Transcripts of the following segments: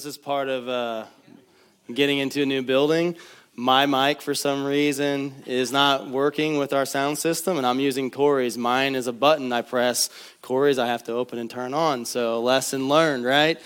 This is part of uh, getting into a new building. My mic, for some reason, is not working with our sound system, and I'm using Corey's. Mine is a button I press. Corey's, I have to open and turn on. So, lesson learned, right?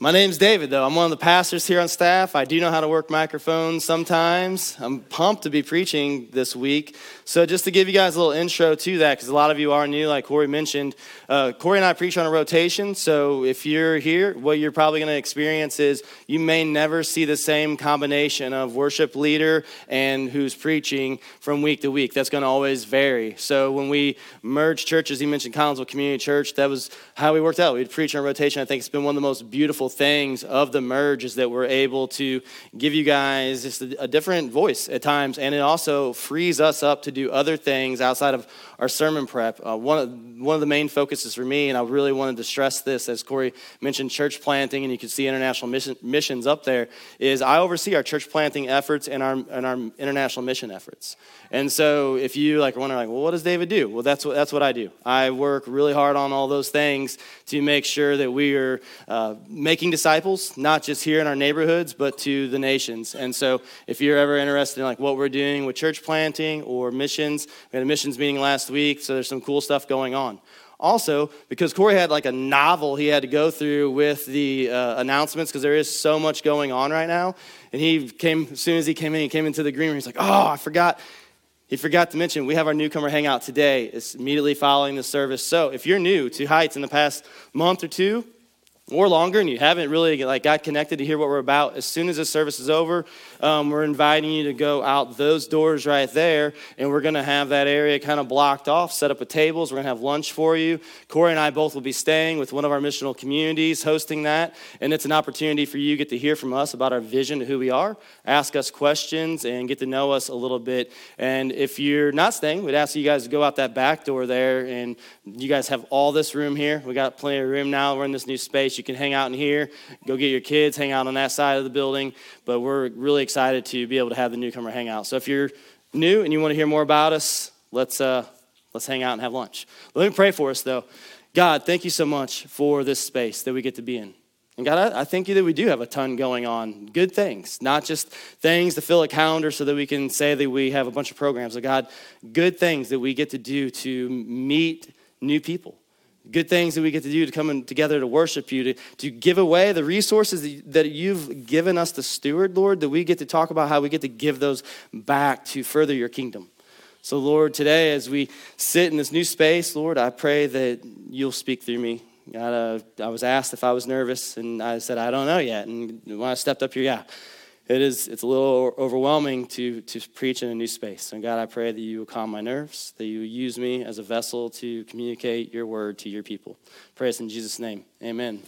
My name's David, though. I'm one of the pastors here on staff. I do know how to work microphones sometimes. I'm pumped to be preaching this week. So, just to give you guys a little intro to that, because a lot of you are new, like Corey mentioned, uh, Corey and I preach on a rotation. So, if you're here, what you're probably going to experience is you may never see the same combination of worship leader and who's preaching from week to week. That's going to always vary. So, when we merged churches, he mentioned Collinsville Community Church, that was how we worked out. We'd preach on rotation. I think it's been one of the most beautiful things of the merge is that we're able to give you guys just a different voice at times, and it also frees us up to do other things outside of our sermon prep. Uh, one, of, one of the main focuses for me, and I really wanted to stress this, as Corey mentioned church planting, and you can see international mission, missions up there, is I oversee our church planting efforts and our, and our international mission efforts. And so if you like wonder like, well, what does David do? Well, that's what, that's what I do. I work really hard on all those things to make sure that we are uh, making disciples, not just here in our neighborhoods, but to the nations. And so if you're ever interested in like what we're doing with church planting or missions, we had a missions meeting last week, so there's some cool stuff going on. Also, because Corey had like a novel he had to go through with the uh, announcements, because there is so much going on right now. And he came, as soon as he came in, he came into the green room. He's like, oh, I forgot. He forgot to mention we have our newcomer hangout today. It's immediately following the service. So if you're new to Heights in the past month or two, or longer and you haven't really like got connected to hear what we're about as soon as the service is over um, we're inviting you to go out those doors right there and we're going to have that area kind of blocked off set up with tables we're going to have lunch for you. Corey and i both will be staying with one of our missional communities hosting that and it's an opportunity for you to get to hear from us about our vision to who we are ask us questions and get to know us a little bit. And if you're not staying we'd ask you guys to go out that back door there and you guys have all this room here. We got plenty of room now. We're in this new space you can hang out in here, go get your kids, hang out on that side of the building. But we're really excited to be able to have the newcomer hang out. So if you're new and you want to hear more about us, let's, uh, let's hang out and have lunch. Let me pray for us, though. God, thank you so much for this space that we get to be in. And God, I, I thank you that we do have a ton going on. Good things, not just things to fill a calendar so that we can say that we have a bunch of programs. But God, good things that we get to do to meet new people good things that we get to do to come together to worship you, to, to give away the resources that you've given us to steward, Lord, that we get to talk about how we get to give those back to further your kingdom. So, Lord, today as we sit in this new space, Lord, I pray that you'll speak through me. God, uh, I was asked if I was nervous, and I said, I don't know yet. And when I stepped up here, yeah, it is it's a little overwhelming to to preach in a new space. And god i pray that you will calm my nerves that you use me as a vessel to communicate your word to your people. Pray this in jesus name. Amen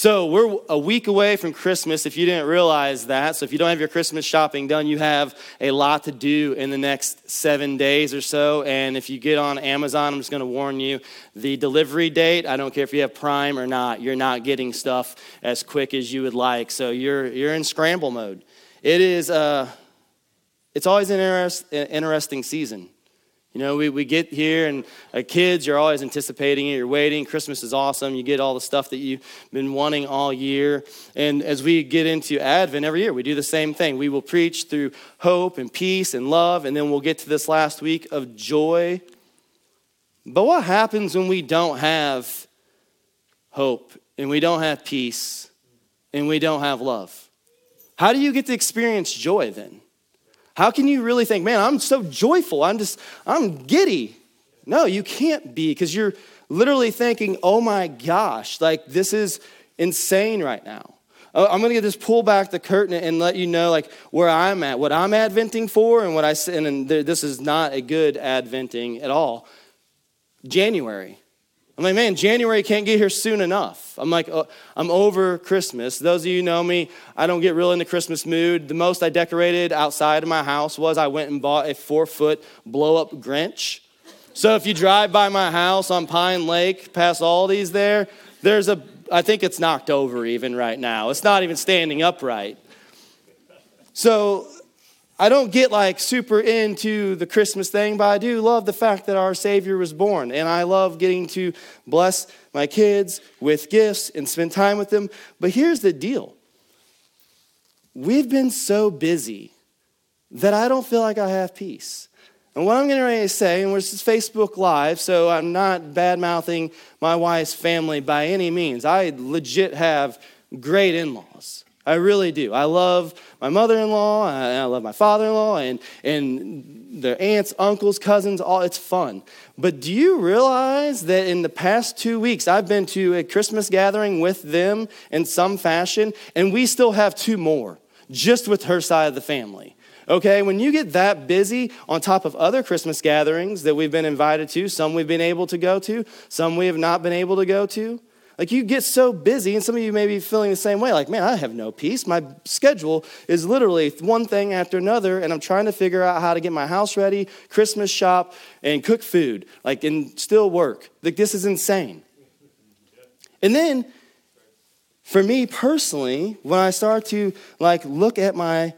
so we're a week away from Christmas if you didn't realize that. So if you don't have your Christmas shopping done, you have a lot to do in the next seven days or so. And if you get on Amazon, I'm just going to warn you the delivery date, I don't care if you have Prime or not, you're not getting stuff as quick as you would like. So you're, you're in scramble mode. It is, uh, it's always an interest, interesting season. You know, we, we get here and uh, kids, you're always anticipating it. You're waiting. Christmas is awesome. You get all the stuff that you've been wanting all year. And as we get into Advent every year, we do the same thing. We will preach through hope and peace and love. And then we'll get to this last week of joy. But what happens when we don't have hope and we don't have peace and we don't have love? How do you get to experience joy then? How can you really think, man, I'm so joyful, I'm just, I'm giddy? No, you can't be because you're literally thinking, oh my gosh, like this is insane right now. Uh, I'm going to just pull back the curtain and let you know like where I'm at, what I'm adventing for, and what I and this is not a good adventing at all. January. I'm like, man, January can't get here soon enough. I'm like, uh, I'm over Christmas. Those of you know me, I don't get real in the Christmas mood. The most I decorated outside of my house was I went and bought a four foot blow up Grinch. So if you drive by my house on Pine Lake, past all these there, there's a, I think it's knocked over even right now. It's not even standing upright. So I don't get like super into the Christmas thing, but I do love the fact that our Savior was born. And I love getting to bless my kids with gifts and spend time with them. But here's the deal we've been so busy that I don't feel like I have peace. And what I'm ready to say, and this is Facebook Live, so I'm not bad mouthing my wife's family by any means. I legit have great in laws. I really do. I love my mother in law, and I love my father in law, and, and their aunts, uncles, cousins, all. It's fun. But do you realize that in the past two weeks, I've been to a Christmas gathering with them in some fashion, and we still have two more just with her side of the family. Okay, when you get that busy on top of other Christmas gatherings that we've been invited to, some we've been able to go to, some we have not been able to go to, like you get so busy, and some of you may be feeling the same way like, man, I have no peace. My schedule is literally one thing after another, and I'm trying to figure out how to get my house ready, Christmas shop, and cook food, like, and still work. Like, this is insane. And then, for me personally, when I start to like look at my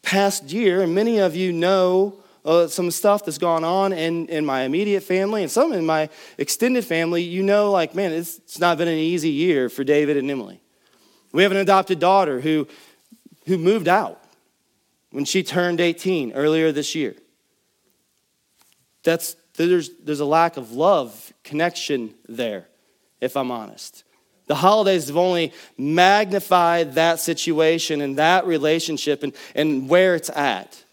past year, and many of you know uh, some stuff that's gone on in, in my immediate family and some in my extended family, you know, like, man, it's, it's not been an easy year for David and Emily. We have an adopted daughter who, who moved out when she turned 18 earlier this year. That's, there's, there's a lack of love, connection there, if I'm honest. The holidays have only magnified that situation and that relationship and, and where it's at.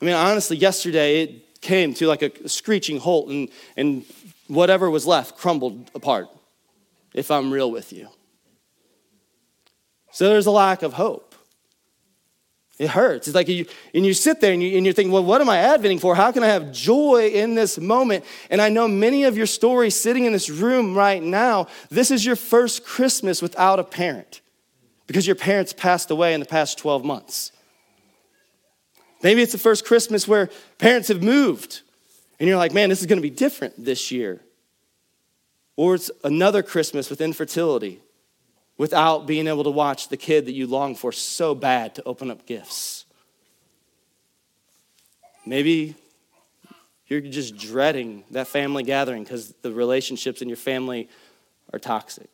I mean, honestly, yesterday it came to like a screeching halt and, and whatever was left crumbled apart, if I'm real with you. So there's a lack of hope. It hurts. It's like you, and you sit there and, you, and you're thinking, well, what am I adventing for? How can I have joy in this moment? And I know many of your stories sitting in this room right now, this is your first Christmas without a parent because your parents passed away in the past 12 months. Maybe it's the first Christmas where parents have moved and you're like, man, this is going to be different this year. Or it's another Christmas with infertility without being able to watch the kid that you long for so bad to open up gifts. Maybe you're just dreading that family gathering because the relationships in your family are toxic.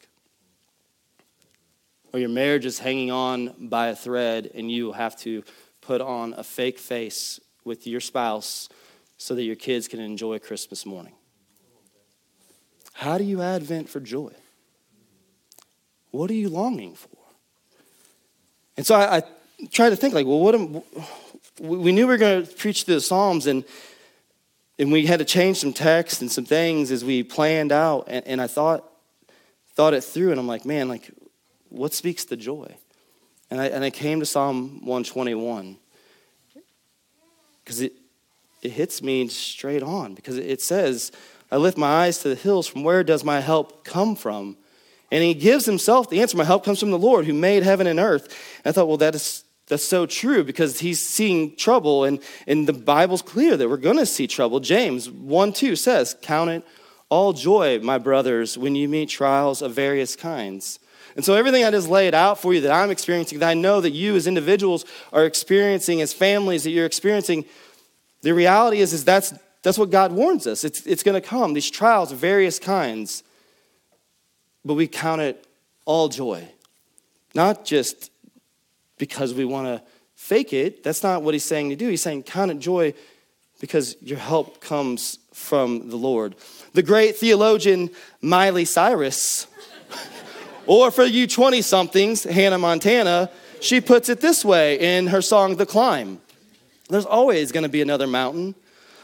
Or your marriage is hanging on by a thread and you have to put on a fake face with your spouse so that your kids can enjoy Christmas morning? How do you advent for joy? What are you longing for? And so I, I tried to think like, well, what am, we knew we were going to preach the Psalms and and we had to change some text and some things as we planned out and, and I thought thought it through and I'm like, man, like what speaks to joy? And I, and I came to Psalm 121 because it, it hits me straight on because it says, I lift my eyes to the hills. From where does my help come from? And he gives himself the answer My help comes from the Lord who made heaven and earth. And I thought, well, that is, that's so true because he's seeing trouble. And, and the Bible's clear that we're going to see trouble. James 1 2 says, Count it all joy, my brothers, when you meet trials of various kinds and so, everything I just laid out for you that I'm experiencing, that I know that you as individuals are experiencing, as families that you're experiencing, the reality is, is that's, that's what God warns us. It's, it's going to come, these trials of various kinds. But we count it all joy. Not just because we want to fake it. That's not what he's saying to do. He's saying, count it joy because your help comes from the Lord. The great theologian Miley Cyrus or for you 20 somethings, Hannah Montana, she puts it this way in her song, The Climb There's always to be another mountain.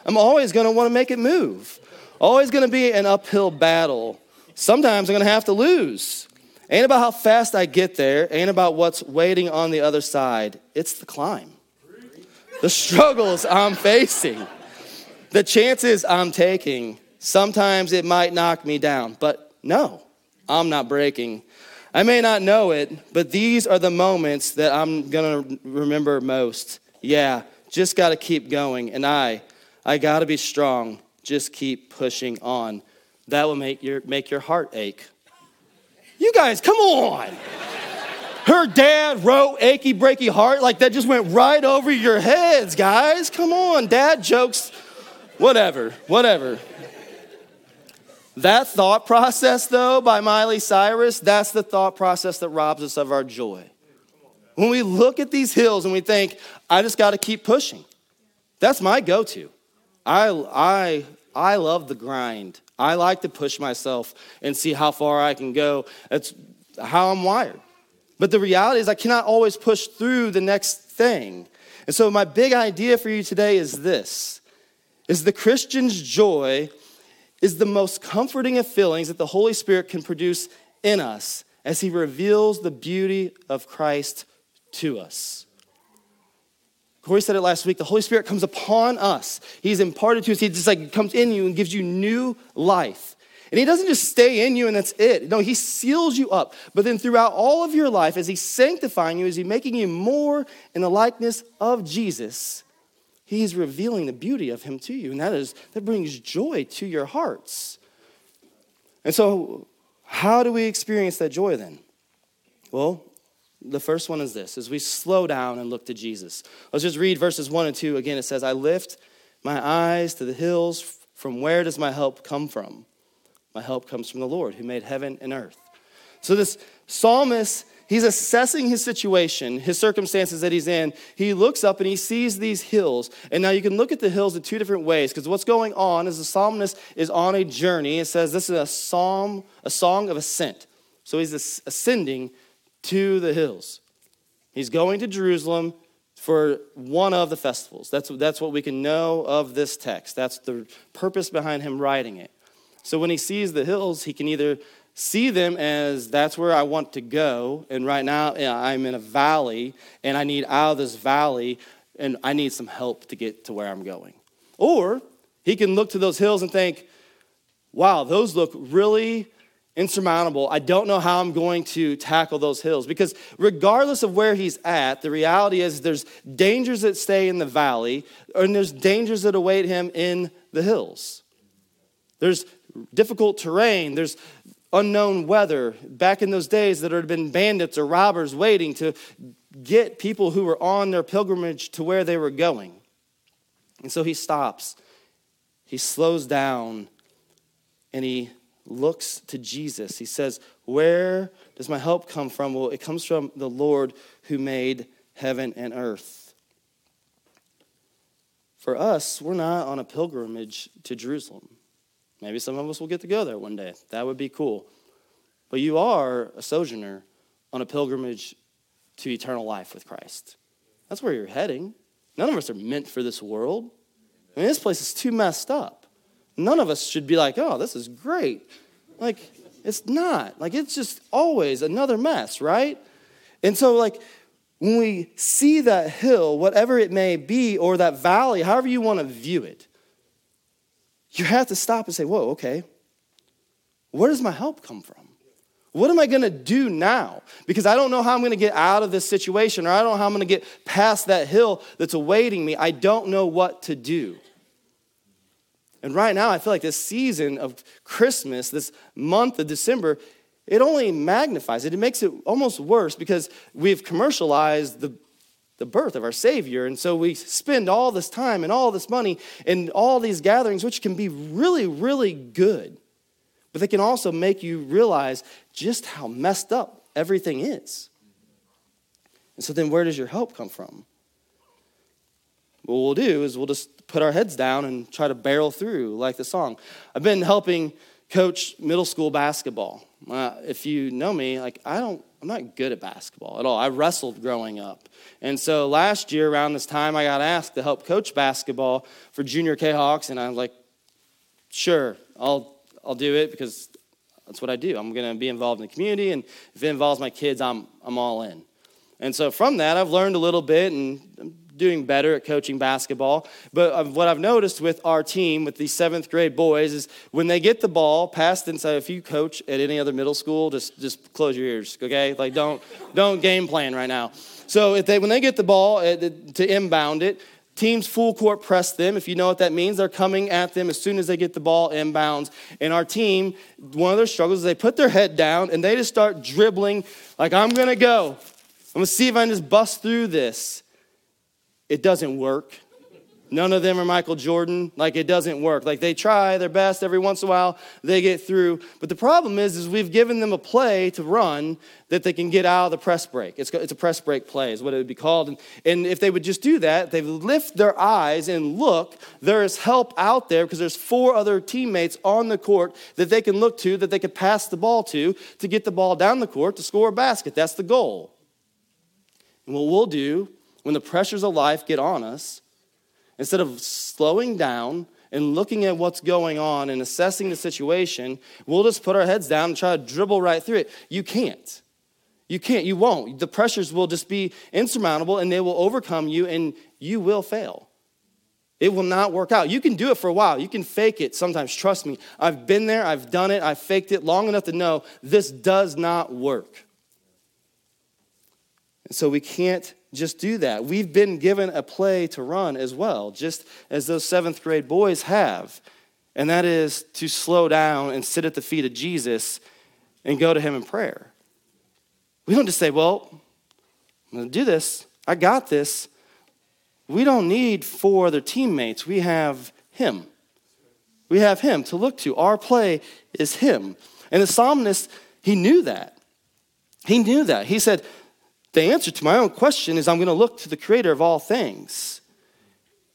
I'm always want to make it move. Always to be an uphill battle. Sometimes I'm to have to lose. Ain't about how fast I get there, ain't about what's waiting on the other side. It's the climb, the struggles I'm facing, the chances I'm taking. Sometimes it might knock me down, but no, I'm not breaking. I may not know it, but these are the moments that I'm going to remember most. Yeah, just got to keep going. And I, I got to be strong. Just keep pushing on. That will make your, make your heart ache. You guys, come on. Her dad wrote Achy Breaky Heart. Like that just went right over your heads, guys. Come on, dad jokes. Whatever, whatever. That thought process, though, by Miley Cyrus, that's the thought process that robs us of our joy. When we look at these hills and we think, I just got to keep pushing, that's my go to. I, I, I love the grind. I like to push myself and see how far I can go. That's how I'm wired. But the reality is, I cannot always push through the next thing. And so, my big idea for you today is this is the Christian's joy is the most comforting of feelings that the Holy Spirit can produce in us as he reveals the beauty of Christ to us. Corey said it last week. The Holy Spirit comes upon us. He's imparted to us. He just like comes in you and gives you new life. And he doesn't just stay in you and that's it. No, he seals you up. But then throughout all of your life, as he's sanctifying you, as he's making you more in the likeness of Jesus, he's revealing the beauty of him to you. And that is that brings joy to your hearts. And so, how do we experience that joy then? Well, the first one is this as we slow down and look to Jesus. Let's just read verses 1 and 2 again. It says, I lift my eyes to the hills. From where does my help come from? My help comes from the Lord who made heaven and earth. So, this psalmist, he's assessing his situation, his circumstances that he's in. He looks up and he sees these hills. And now you can look at the hills in two different ways because what's going on is the psalmist is on a journey. It says this is a psalm, a song of ascent. So, he's ascending to the hills. He's going to Jerusalem for one of the festivals. That's, that's what we can know of this text. That's the purpose behind him writing it. So when he sees the hills, he can either see them as that's where I want to go, and right now I'm in a valley, and I need out of this valley, and I need some help to get to where I'm going. Or he can look to those hills and think, wow, those look really insurmountable. I don't know how I'm going to tackle those hills because, regardless of where he's at, the reality is there's dangers that stay in the valley and there's dangers that await him in the hills. There's difficult terrain, there's unknown weather. Back in those days, that had been bandits or robbers waiting to get people who were on their pilgrimage to where they were going. And so he stops, he slows down, and he looks to Jesus. He says, Where does my help come from? Well, it comes from the Lord who made heaven and earth. For us, we're not on a pilgrimage to Jerusalem. Maybe some of us will get to go there one day. That would be cool. But you are a sojourner on a pilgrimage to eternal life with Christ. That's where you're heading. None of us are meant for this world. I mean, this place is too messed up none of us should be like, oh, this is great. Like, it's not. Like, it's just always another mess, right? And so, like, when we see that hill, whatever it may be, or that valley, however you want to view it, you have to stop and say, whoa, okay, where does my help come from? What am I going to do now? Because I don't know how I'm going to get out of this situation, or I don't know how I'm going to get past that hill that's awaiting me. I don't know what to do. And right now, I feel like this season of Christmas, this month of December, it only magnifies it. It makes it almost worse because we've commercialized the, the birth of our Savior. And so we spend all this time and all this money and all these gatherings, which can be really, really good. But they can also make you realize just how messed up everything is. And so then, where does your help come from? What we'll do is we'll just put our heads down and try to barrel through like the song. I've been helping coach middle school basketball. Uh, if you know me, like I don't, I'm not good at basketball at all. I wrestled growing up, and so last year around this time, I got asked to help coach basketball for junior Kahoks, and I was like, sure, I'll I'll do it because That's what I do. I'm going to be involved in the community, and if it involves my kids, I'm, I'm all in. And so from that, I've learned a little bit, and doing better at coaching basketball. But um, what I've noticed with our team, with these seventh grade boys, is when they get the ball passed inside. If you coach at any other middle school, just just close your ears, okay? Like don't don't game plan right now. So if they when they get the ball to inbound it, teams full court press them. If you know what that means, they're coming at them as soon as they get the ball inbounds. And our team, one of their struggles is they put their head down and they just start dribbling like I'm gonna go. I'm gonna see if I can just bust through this. It doesn't work. None of them are Michael Jordan. Like it doesn't work. Like they try their best every once in a while, they get through. But the problem is, is we've given them a play to run that they can get out of the press break. It's, it's a press break play, is what it would be called. And, and if they would just do that, they lift their eyes and look. There is help out there because there's four other teammates on the court that they can look to, that they could pass the ball to, to get the ball down the court to score a basket. That's the goal. And what we'll do when the pressures of life get on us, instead of slowing down and looking at what's going on and assessing the situation, we'll just put our heads down and try to dribble right through it. You can't. You can't. You won't. The pressures will just be insurmountable and they will overcome you and you will fail. It will not work out. You can do it for a while. You can fake it sometimes. Trust me. I've been there. I've done it. I've faked it long enough to know this does not work. And so we can't just do that. We've been given a play to run as well, just as those seventh grade boys have. And that is to slow down and sit at the feet of Jesus and go to him in prayer. We don't just say, well, I'm going to do this. I got this. We don't need four other teammates. We have him. We have him to look to. Our play is him. And the psalmist, he knew that. He knew that. He said, the answer to my own question is I'm going to look to the creator of all things.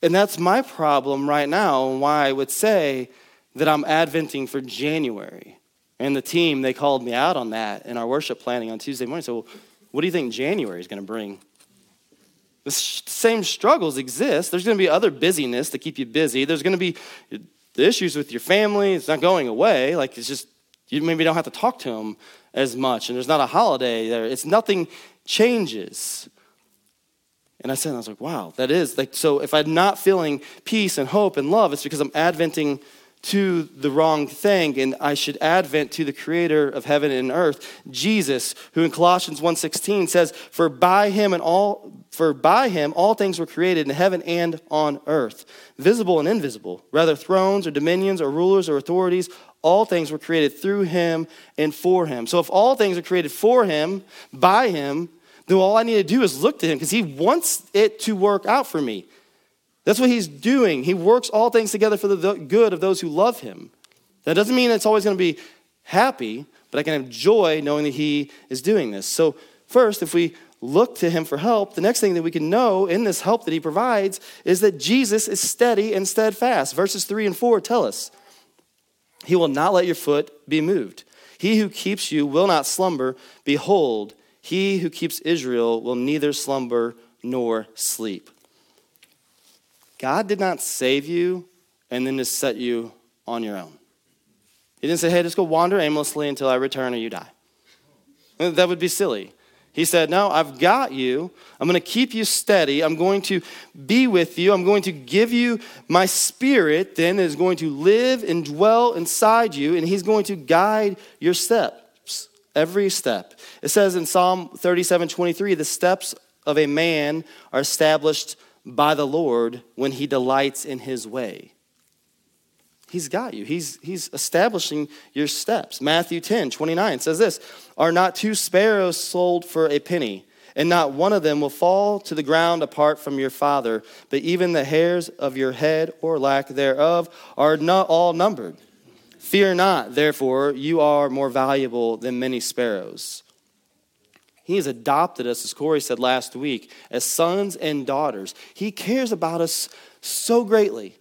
And that's my problem right now, and why I would say that I'm adventing for January. And the team, they called me out on that in our worship planning on Tuesday morning. So, what do you think January is going to bring? The same struggles exist. There's going to be other busyness to keep you busy. There's going to be the issues with your family. It's not going away. Like, it's just, you maybe don't have to talk to them as much. And there's not a holiday there. It's nothing changes. And I said, I was like, wow, that is like, so if I'm not feeling peace and hope and love, it's because I'm adventing to the wrong thing and I should advent to the creator of heaven and earth, Jesus, who in Colossians 1:16 says, "For by him and all for by him all things were created in heaven and on earth, visible and invisible, whether thrones or dominions or rulers or authorities, all things were created through him and for him. So if all things are created for him, by him, then all I need to do is look to him because he wants it to work out for me. That's what he's doing. He works all things together for the good of those who love him. That doesn't mean it's always going to be happy, but I can have joy knowing that he is doing this. So, first, if we look to him for help, the next thing that we can know in this help that he provides is that Jesus is steady and steadfast. Verses 3 and 4 tell us. He will not let your foot be moved. He who keeps you will not slumber. Behold, he who keeps Israel will neither slumber nor sleep. God did not save you and then just set you on your own. He didn't say, hey, just go wander aimlessly until I return or you die. That would be silly. He said, No, I've got you. I'm going to keep you steady. I'm going to be with you. I'm going to give you my spirit, then, is going to live and dwell inside you, and He's going to guide your steps, every step. It says in Psalm 37 23, the steps of a man are established by the Lord when he delights in his way. He's got you. He's, he's establishing your steps. Matthew 10, 29 says this Are not two sparrows sold for a penny? And not one of them will fall to the ground apart from your Father, but even the hairs of your head or lack thereof are not all numbered. Fear not, therefore, you are more valuable than many sparrows. He has adopted us, as Corey said last week, as sons and daughters. He cares about us so greatly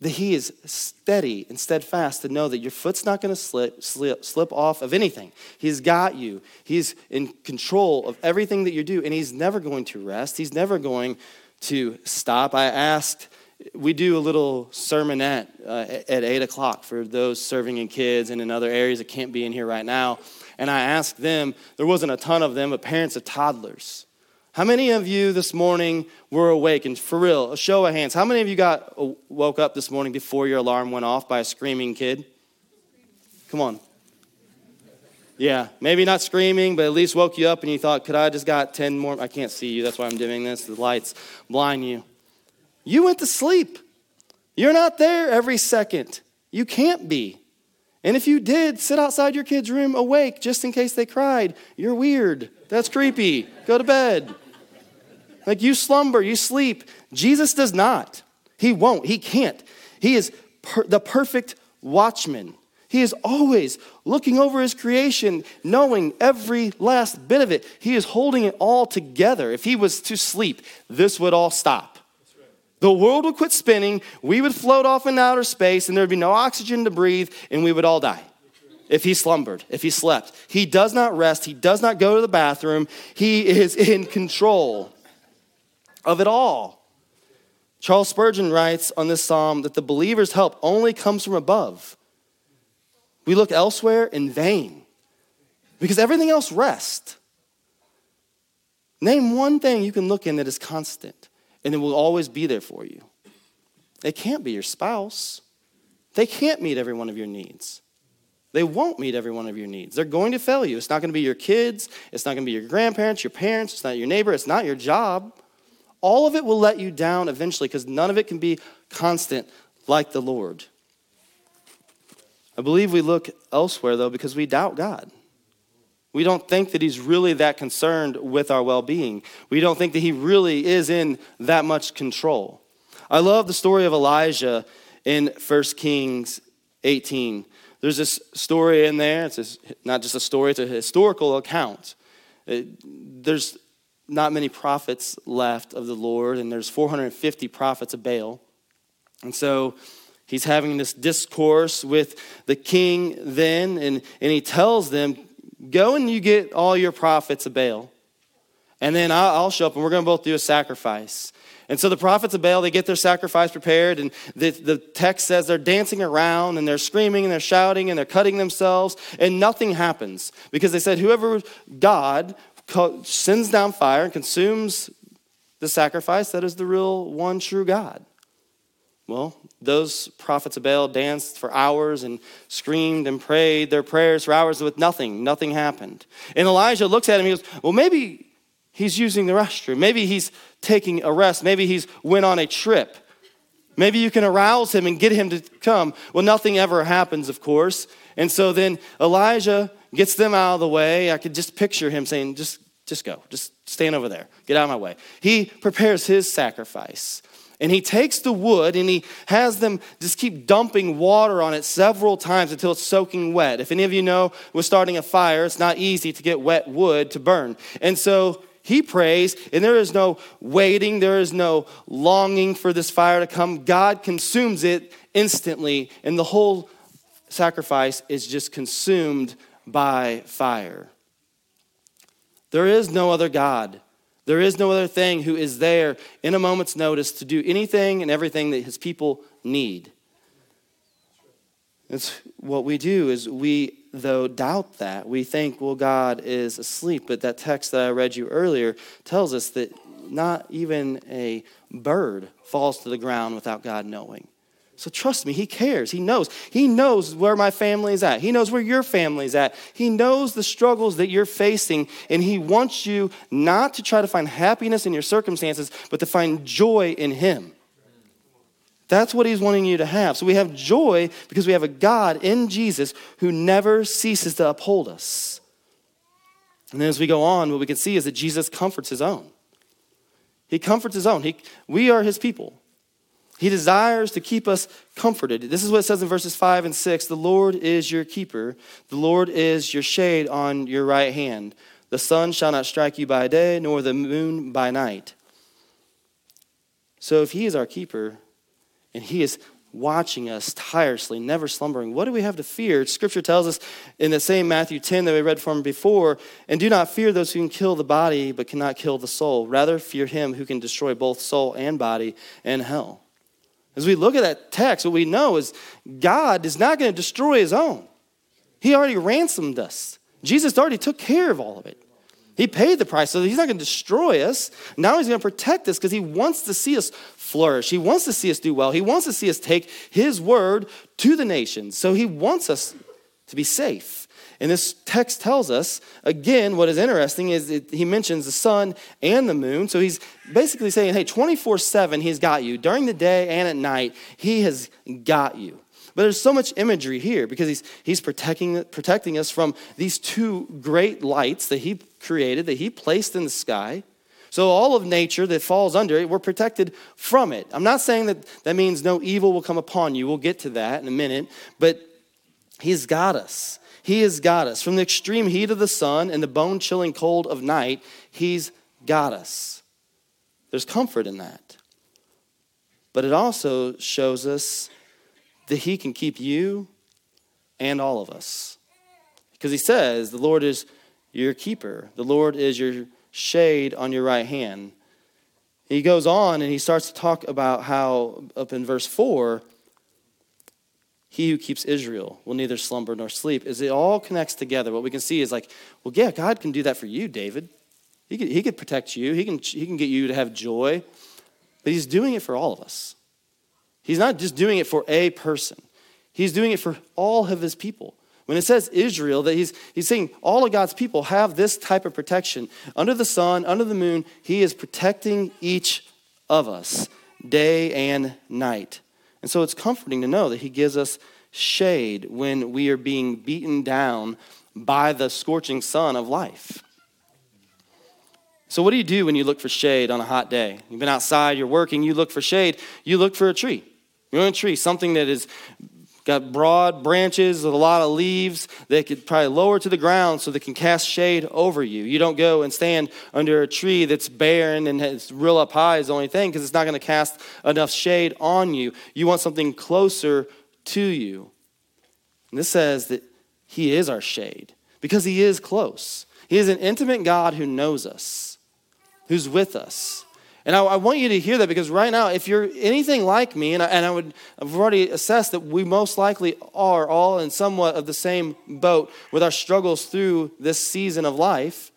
that he is steady and steadfast to know that your foot's not going to slip, slip, slip off of anything. He's got you. He's in control of everything that you do, and he's never going to rest. He's never going to stop. I asked we do a little sermonette uh, at 8 o'clock for those serving in kids and in other areas that can't be in here right now. And I asked them, there wasn't a ton of them, but parents of toddlers. How many of you this morning were awake? And for real, a show of hands. How many of you got uh, woke up this morning before your alarm went off by a screaming kid? Come on. Yeah, maybe not screaming, but at least woke you up and you thought, could I just got 10 more? I can't see you. That's why I'm doing this. The lights blind you. You went to sleep. You're not there every second. You can't be. And if you did, sit outside your kid's room awake just in case they cried. You're weird. That's creepy. Go to bed. Like you slumber, you sleep. Jesus does not. He won't. He can't. He is per- the perfect watchman. He is always looking over his creation, knowing every last bit of it. He is holding it all together. If he was to sleep, this would all stop. The world would quit spinning, we would float off in outer space, and there would be no oxygen to breathe, and we would all die. If he slumbered, if he slept, he does not rest, he does not go to the bathroom, he is in control of it all. Charles Spurgeon writes on this psalm that the believer's help only comes from above. We look elsewhere in vain because everything else rests. Name one thing you can look in that is constant and it will always be there for you. They can't be your spouse. They can't meet every one of your needs. They won't meet every one of your needs. They're going to fail you. It's not going to be your kids. It's not going to be your grandparents, your parents. It's not your neighbor. It's not your job. All of it will let you down eventually because none of it can be constant like the Lord. I believe we look elsewhere, though, because we doubt God. We don't think that he's really that concerned with our well being. We don't think that he really is in that much control. I love the story of Elijah in 1 Kings 18. There's this story in there. It's not just a story, it's a historical account. It, there's not many prophets left of the Lord, and there's 450 prophets of Baal. And so he's having this discourse with the king then, and, and he tells them, Go and you get all your prophets of Baal. And then I'll show up and we're going to both do a sacrifice. And so the prophets of Baal, they get their sacrifice prepared, and the, the text says they're dancing around and they're screaming and they're shouting and they're cutting themselves, and nothing happens because they said, Whoever God sends down fire and consumes the sacrifice, that is the real one true God. Well, those prophets of Baal danced for hours and screamed and prayed their prayers for hours with nothing. Nothing happened. And Elijah looks at him he goes, Well, maybe he's using the restroom. Maybe he's taking a rest. Maybe he's went on a trip. Maybe you can arouse him and get him to come. Well, nothing ever happens, of course. And so then Elijah gets them out of the way. I could just picture him saying, Just, just go. Just stand over there. Get out of my way. He prepares his sacrifice. And he takes the wood and he has them just keep dumping water on it several times until it's soaking wet. If any of you know with starting a fire, it's not easy to get wet wood to burn. And so he prays, and there is no waiting, there is no longing for this fire to come. God consumes it instantly, and the whole sacrifice is just consumed by fire. There is no other God. There is no other thing who is there in a moment's notice to do anything and everything that his people need. It's what we do is we, though, doubt that. We think, well, God is asleep. But that text that I read you earlier tells us that not even a bird falls to the ground without God knowing. So trust me, he cares. He knows. He knows where my family is at. He knows where your family is at. He knows the struggles that you're facing, and he wants you not to try to find happiness in your circumstances, but to find joy in him. That's what he's wanting you to have. So we have joy because we have a God in Jesus who never ceases to uphold us. And then as we go on, what we can see is that Jesus comforts his own. He comforts his own. He, we are his people. He desires to keep us comforted. This is what it says in verses 5 and 6 The Lord is your keeper, the Lord is your shade on your right hand. The sun shall not strike you by day, nor the moon by night. So if He is our keeper, and He is watching us tirelessly, never slumbering. What do we have to fear? Scripture tells us in the same Matthew 10 that we read from before, and do not fear those who can kill the body but cannot kill the soul. Rather, fear him who can destroy both soul and body in hell. As we look at that text, what we know is God is not going to destroy his own. He already ransomed us. Jesus already took care of all of it. He paid the price, so he's not going to destroy us. Now he's going to protect us because he wants to see us flourish. He wants to see us do well. He wants to see us take his word to the nations. So he wants us to be safe. And this text tells us, again, what is interesting is he mentions the sun and the moon. So he's basically saying, hey, 24 7, he's got you. During the day and at night, he has got you. But there's so much imagery here because he's, he's protecting, protecting us from these two great lights that he created, that he placed in the sky. So, all of nature that falls under it, we're protected from it. I'm not saying that that means no evil will come upon you. We'll get to that in a minute. But He's got us. He has got us. From the extreme heat of the sun and the bone chilling cold of night, He's got us. There's comfort in that. But it also shows us that He can keep you and all of us. Because He says, The Lord is your keeper, the Lord is your shade on your right hand. He goes on and he starts to talk about how, up in verse 4, he who keeps Israel will neither slumber nor sleep. As it all connects together, what we can see is like, well, yeah, God can do that for you, David. He could, he could protect you, he can, he can get you to have joy, but he's doing it for all of us. He's not just doing it for a person, he's doing it for all of his people. When it says Israel, that he's, he's saying all of God's people have this type of protection. Under the sun, under the moon, he is protecting each of us day and night. And so it's comforting to know that he gives us shade when we are being beaten down by the scorching sun of life. So, what do you do when you look for shade on a hot day? You've been outside, you're working, you look for shade, you look for a tree. You're in a tree, something that is got broad branches with a lot of leaves that could probably lower to the ground so they can cast shade over you. You don't go and stand under a tree that's barren and it's real up high is the only thing because it's not going to cast enough shade on you. You want something closer to you. And this says that He is our shade because He is close. He is an intimate God who knows us, who's with us. And I, I, want you to hear that because right now, if you're anything like me, and I, and I would, I've already assessed that we most likely are all in somewhat of the same boat with our struggles through this season of life,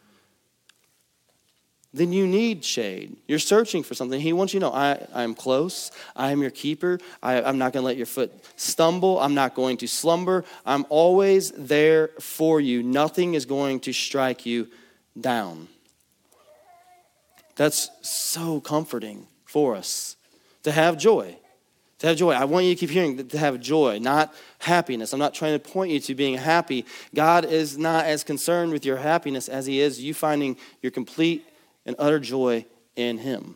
then you need shade. You're searching for something. He wants you to know I, I'm close. I am your keeper. I, I'm not going to let your foot stumble. I'm not going to slumber. I'm always there for you. Nothing is going to strike you down. That's so comforting for us to have joy. To have joy. I want you to keep hearing to have joy, not happiness. I'm not trying to point you to being happy. God is not as concerned with your happiness as He is you finding your complete and utter joy in Him.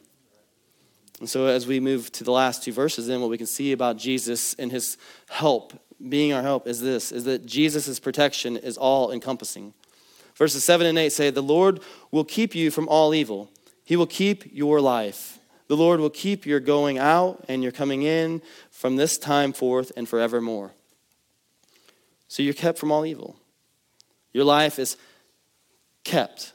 And so, as we move to the last two verses, then what we can see about Jesus and His help, being our help, is this: is that Jesus' protection is all encompassing. Verses seven and eight say, "The Lord will keep you from all evil." He will keep your life. The Lord will keep your going out and your coming in from this time forth and forevermore. So you're kept from all evil. Your life is kept.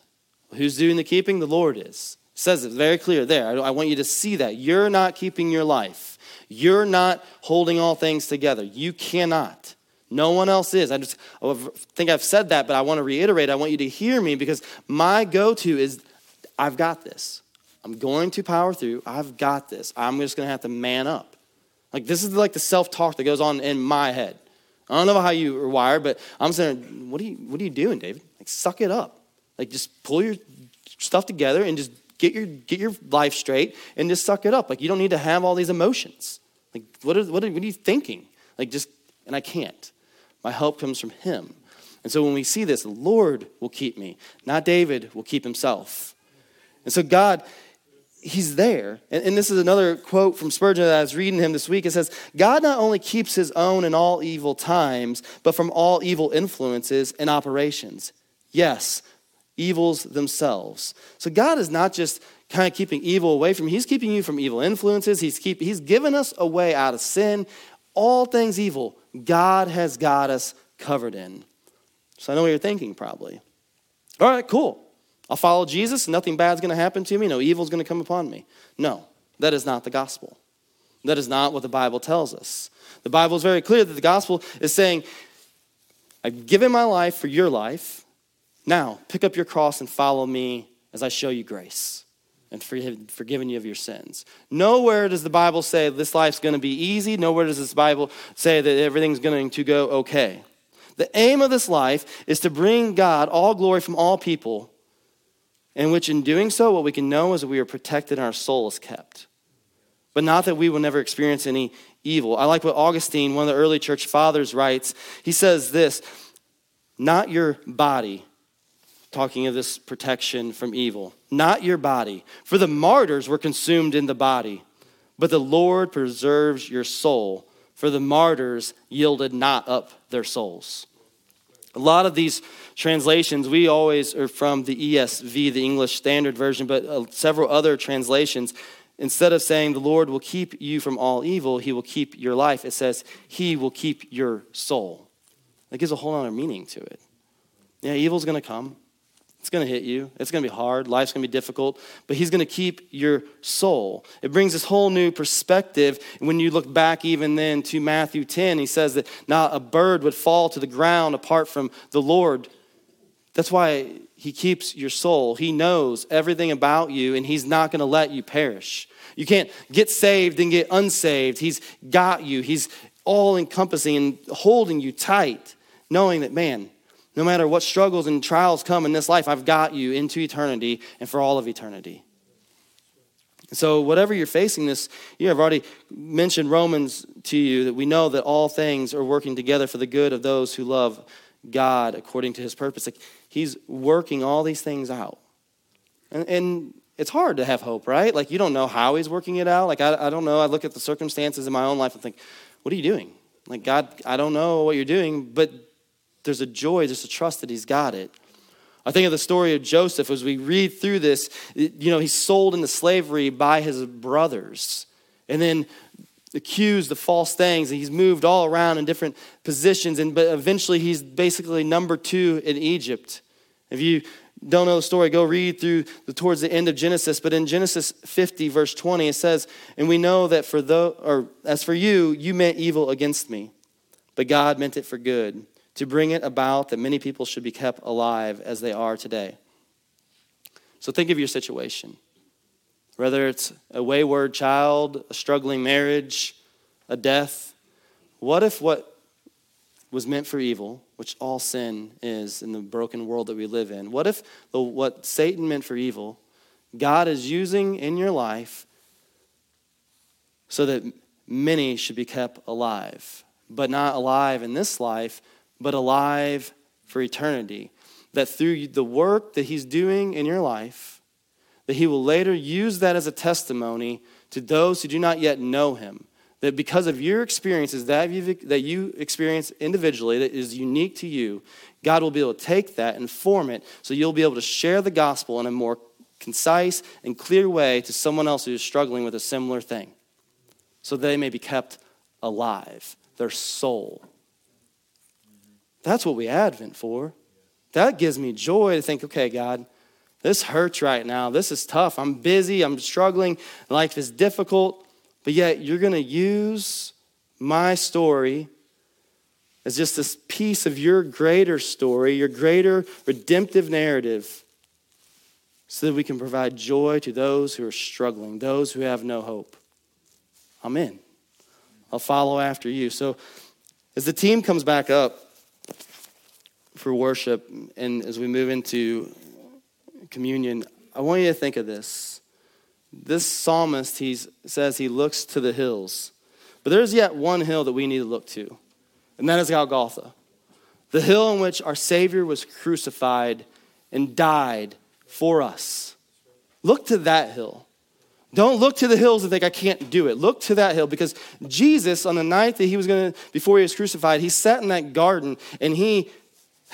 Who's doing the keeping? The Lord is. Says it very clear there. I want you to see that. You're not keeping your life. You're not holding all things together. You cannot. No one else is. I just I think I've said that, but I want to reiterate. I want you to hear me because my go to is I've got this. I'm going to power through. I've got this. I'm just going to have to man up. Like, this is like the self talk that goes on in my head. I don't know how you are wired, but I'm saying, what are you, what are you doing, David? Like, suck it up. Like, just pull your stuff together and just get your, get your life straight and just suck it up. Like, you don't need to have all these emotions. Like, what are, what are, what are you thinking? Like, just, and I can't. My help comes from Him. And so when we see this, the Lord will keep me, not David will keep himself. And so God, He's there. And, and, this is another quote from Spurgeon that I was reading him this week. It says, God not only keeps his own in all evil times, but from all evil influences and operations. Yes, evils themselves. So God is not just kind of keeping evil away from you, He's keeping you from evil influences. He's, keep, he's given us a way out of sin. All things evil, God has got us covered in. So I know what you're thinking probably. All right, cool. I'll follow Jesus, and nothing bad's going to happen to me, no evil's going to come upon me. No, that is not the gospel. That is not what the Bible tells us. The Bible is very clear that the gospel is saying, I've given my life for your life. Now, pick up your cross and follow me as I show you grace and forgiven you of your sins. Nowhere does the Bible say this life's going to be easy. Nowhere does this Bible say that everything's going to go okay. The aim of this life is to bring God all glory from all people, in which in doing so, what we can know is that we are protected and our soul is kept. But not that we will never experience any evil. I like what Augustine, one of the early church fathers, writes. He says this Not your body, talking of this protection from evil, not your body. For the martyrs were consumed in the body, but the Lord preserves your soul for the martyrs yielded not up their souls. A lot of these translations, we always are from the ESV, the English Standard Version, but uh, several other translations, instead of saying the Lord will keep you from all evil, he will keep your life, it says he will keep your soul. That gives a whole other meaning to it. Yeah, evil's going to come. It's going to hit you. It's going to be hard. Life's going to be difficult. But He's going to keep your soul. It brings this whole new perspective. When you look back even then to Matthew 10, He says that not a bird would fall to the ground apart from the Lord. That's why He keeps your soul. He knows everything about you, and He's not going to let you perish. You can't get saved and get unsaved. He's got you, He's all encompassing and holding you tight, knowing that, man, no matter what struggles and trials come in this life, I've got you into eternity and for all of eternity. So, whatever you're facing this year, I've already mentioned Romans to you that we know that all things are working together for the good of those who love God according to his purpose. Like, he's working all these things out. And, and, it's hard to have hope, right? Like, you don't know how he's working it out. Like, I, I don't know. I look at the circumstances in my own life and think, what are you doing? Like, God, I don't know what you're doing, but there's a joy, there's a trust that he's got it. I think of the story of Joseph as we read through this. You know, he's sold into slavery by his brothers and then accused of false things. And he's moved all around in different positions. And but eventually he's basically number two in Egypt. If you don't know the story, go read through the, towards the end of Genesis. But in Genesis 50, verse 20, it says, And we know that for the or as for you, you meant evil against me, but God meant it for good to bring it about that many people should be kept alive as they are today. So think of your situation. Whether it's a wayward child, a struggling marriage, a death, what if what was meant for evil, which all sin is in the broken world that we live in, what if the, what Satan meant for evil, God is using in your life so that many should be kept alive, but not alive in this life, but alive for eternity. That through the work that He's doing in your life, that He will later use that as a testimony to those who do not yet know Him. That because of your experiences that, that you experience individually, that is unique to you, God will be able to take that and form it so you'll be able to share the gospel in a more concise and clear way to someone else who is struggling with a similar thing so they may be kept alive, their soul that's what we Advent for. That gives me joy to think, okay, God, this hurts right now. This is tough. I'm busy. I'm struggling. Life is difficult. But yet, you're going to use my story as just this piece of your greater story, your greater redemptive narrative, so that we can provide joy to those who are struggling, those who have no hope. Amen. I'll follow after you. So, as the team comes back up, for worship and as we move into communion, I want you to think of this. This psalmist, he says he looks to the hills. But there's yet one hill that we need to look to, and that is Golgotha, the hill on which our Savior was crucified and died for us. Look to that hill. Don't look to the hills and think I can't do it. Look to that hill because Jesus, on the night that he was going to, before he was crucified, he sat in that garden and he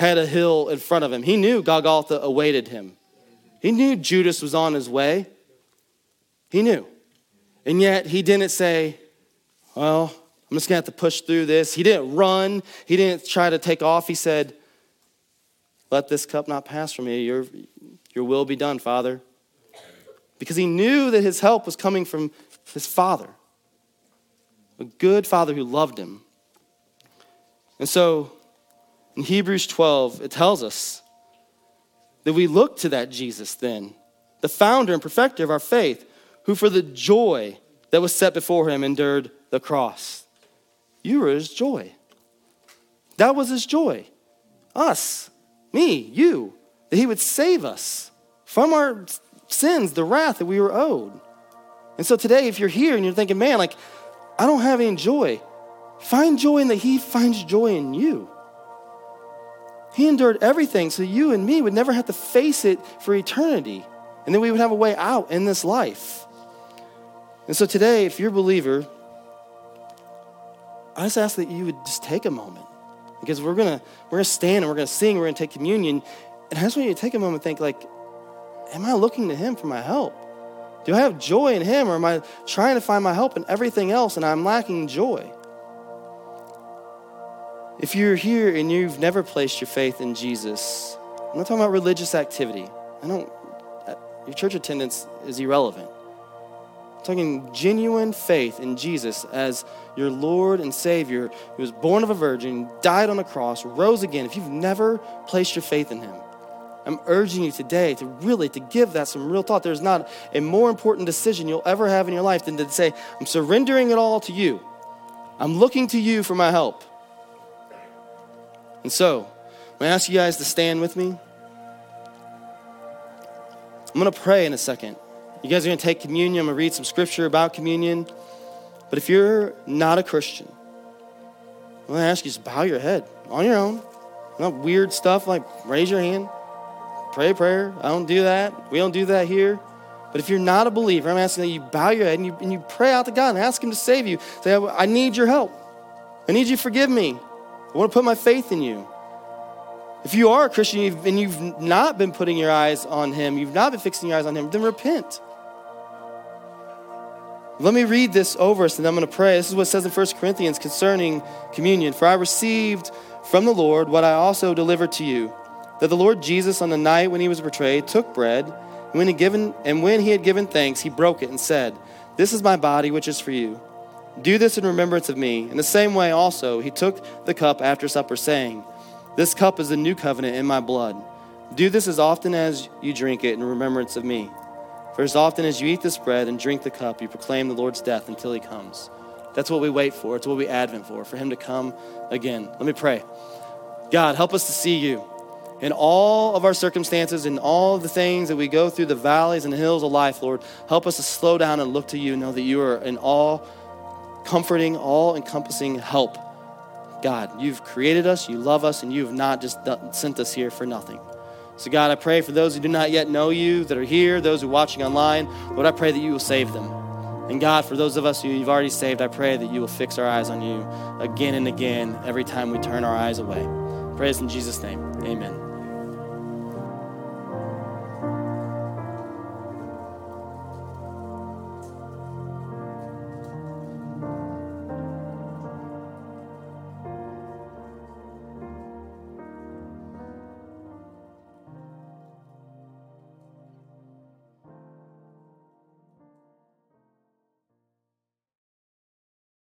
had a hill in front of him. He knew Golgotha awaited him. He knew Judas was on his way. He knew. And yet he didn't say, Well, I'm just to have to push through this. He didn't run. He didn't try to take off. He said, Let this cup not pass from me. Your, your will be done, Father. Because he knew that his help was coming from his Father. a good father who loved him. And so in Hebrews 12, it tells us that we look to that Jesus then, the founder and perfecter of our faith, who for the joy that was set before him endured the cross. You were his joy. That was his joy. Us, me, you, that he would save us from our sins, the wrath that we were owed. And so today, if you're here and you're thinking, man, like, I don't have any joy, find joy in that he finds joy in you. He endured everything so you and me would never have to face it for eternity. And then we would have a way out in this life. And so today, if you're a believer, I just ask that you would just take a moment. Because we're gonna we're gonna stand and we're gonna sing, we're gonna take communion. And I just want you to take a moment and think like, am I looking to him for my help? Do I have joy in him or am I trying to find my help in everything else and I'm lacking joy? If you're here and you've never placed your faith in Jesus, I'm not talking about religious activity. I don't, uh, your church attendance is irrelevant. I'm talking genuine faith in Jesus as your Lord and Savior who was born of a virgin, died on a cross, rose again. If you've never placed your faith in Him, I'm urging you today to really to give that some real thought. There's not a more important decision you'll ever have in your life than to say, I'm surrendering it all to you. I'm looking to you for my help. And so, I'm going to ask you guys to stand with me. I'm going to pray in a second. You guys are going to take communion. I'm going to read some scripture about communion. But if you're not a Christian, I'm going to ask you to bow your head on your own. Not weird stuff like raise your hand, pray a prayer. I don't do that. We don't do that here. But if you're not a believer, I'm asking that you bow your head and you, and you pray out to God and ask Him to save you. Say, I need your help. I need you to forgive me. I want to put my faith in you. If you are a Christian and you've not been putting your eyes on Him, you've not been fixing your eyes on Him, then repent. Let me read this over us and I'm going to pray. This is what it says in 1 Corinthians concerning communion. For I received from the Lord what I also delivered to you that the Lord Jesus, on the night when he was betrayed, took bread, and when he, given, and when he had given thanks, he broke it and said, This is my body, which is for you. Do this in remembrance of me. In the same way, also, he took the cup after supper, saying, This cup is the new covenant in my blood. Do this as often as you drink it in remembrance of me. For as often as you eat this bread and drink the cup, you proclaim the Lord's death until he comes. That's what we wait for. It's what we advent for, for him to come again. Let me pray. God, help us to see you in all of our circumstances, in all the things that we go through, the valleys and hills of life, Lord. Help us to slow down and look to you, know that you are in all comforting, all encompassing help. God, you've created us, you love us, and you have not just sent us here for nothing. So, God, I pray for those who do not yet know you that are here, those who are watching online, Lord, I pray that you will save them. And God, for those of us who you've already saved, I pray that you will fix our eyes on you again and again every time we turn our eyes away. Praise in Jesus' name. Amen.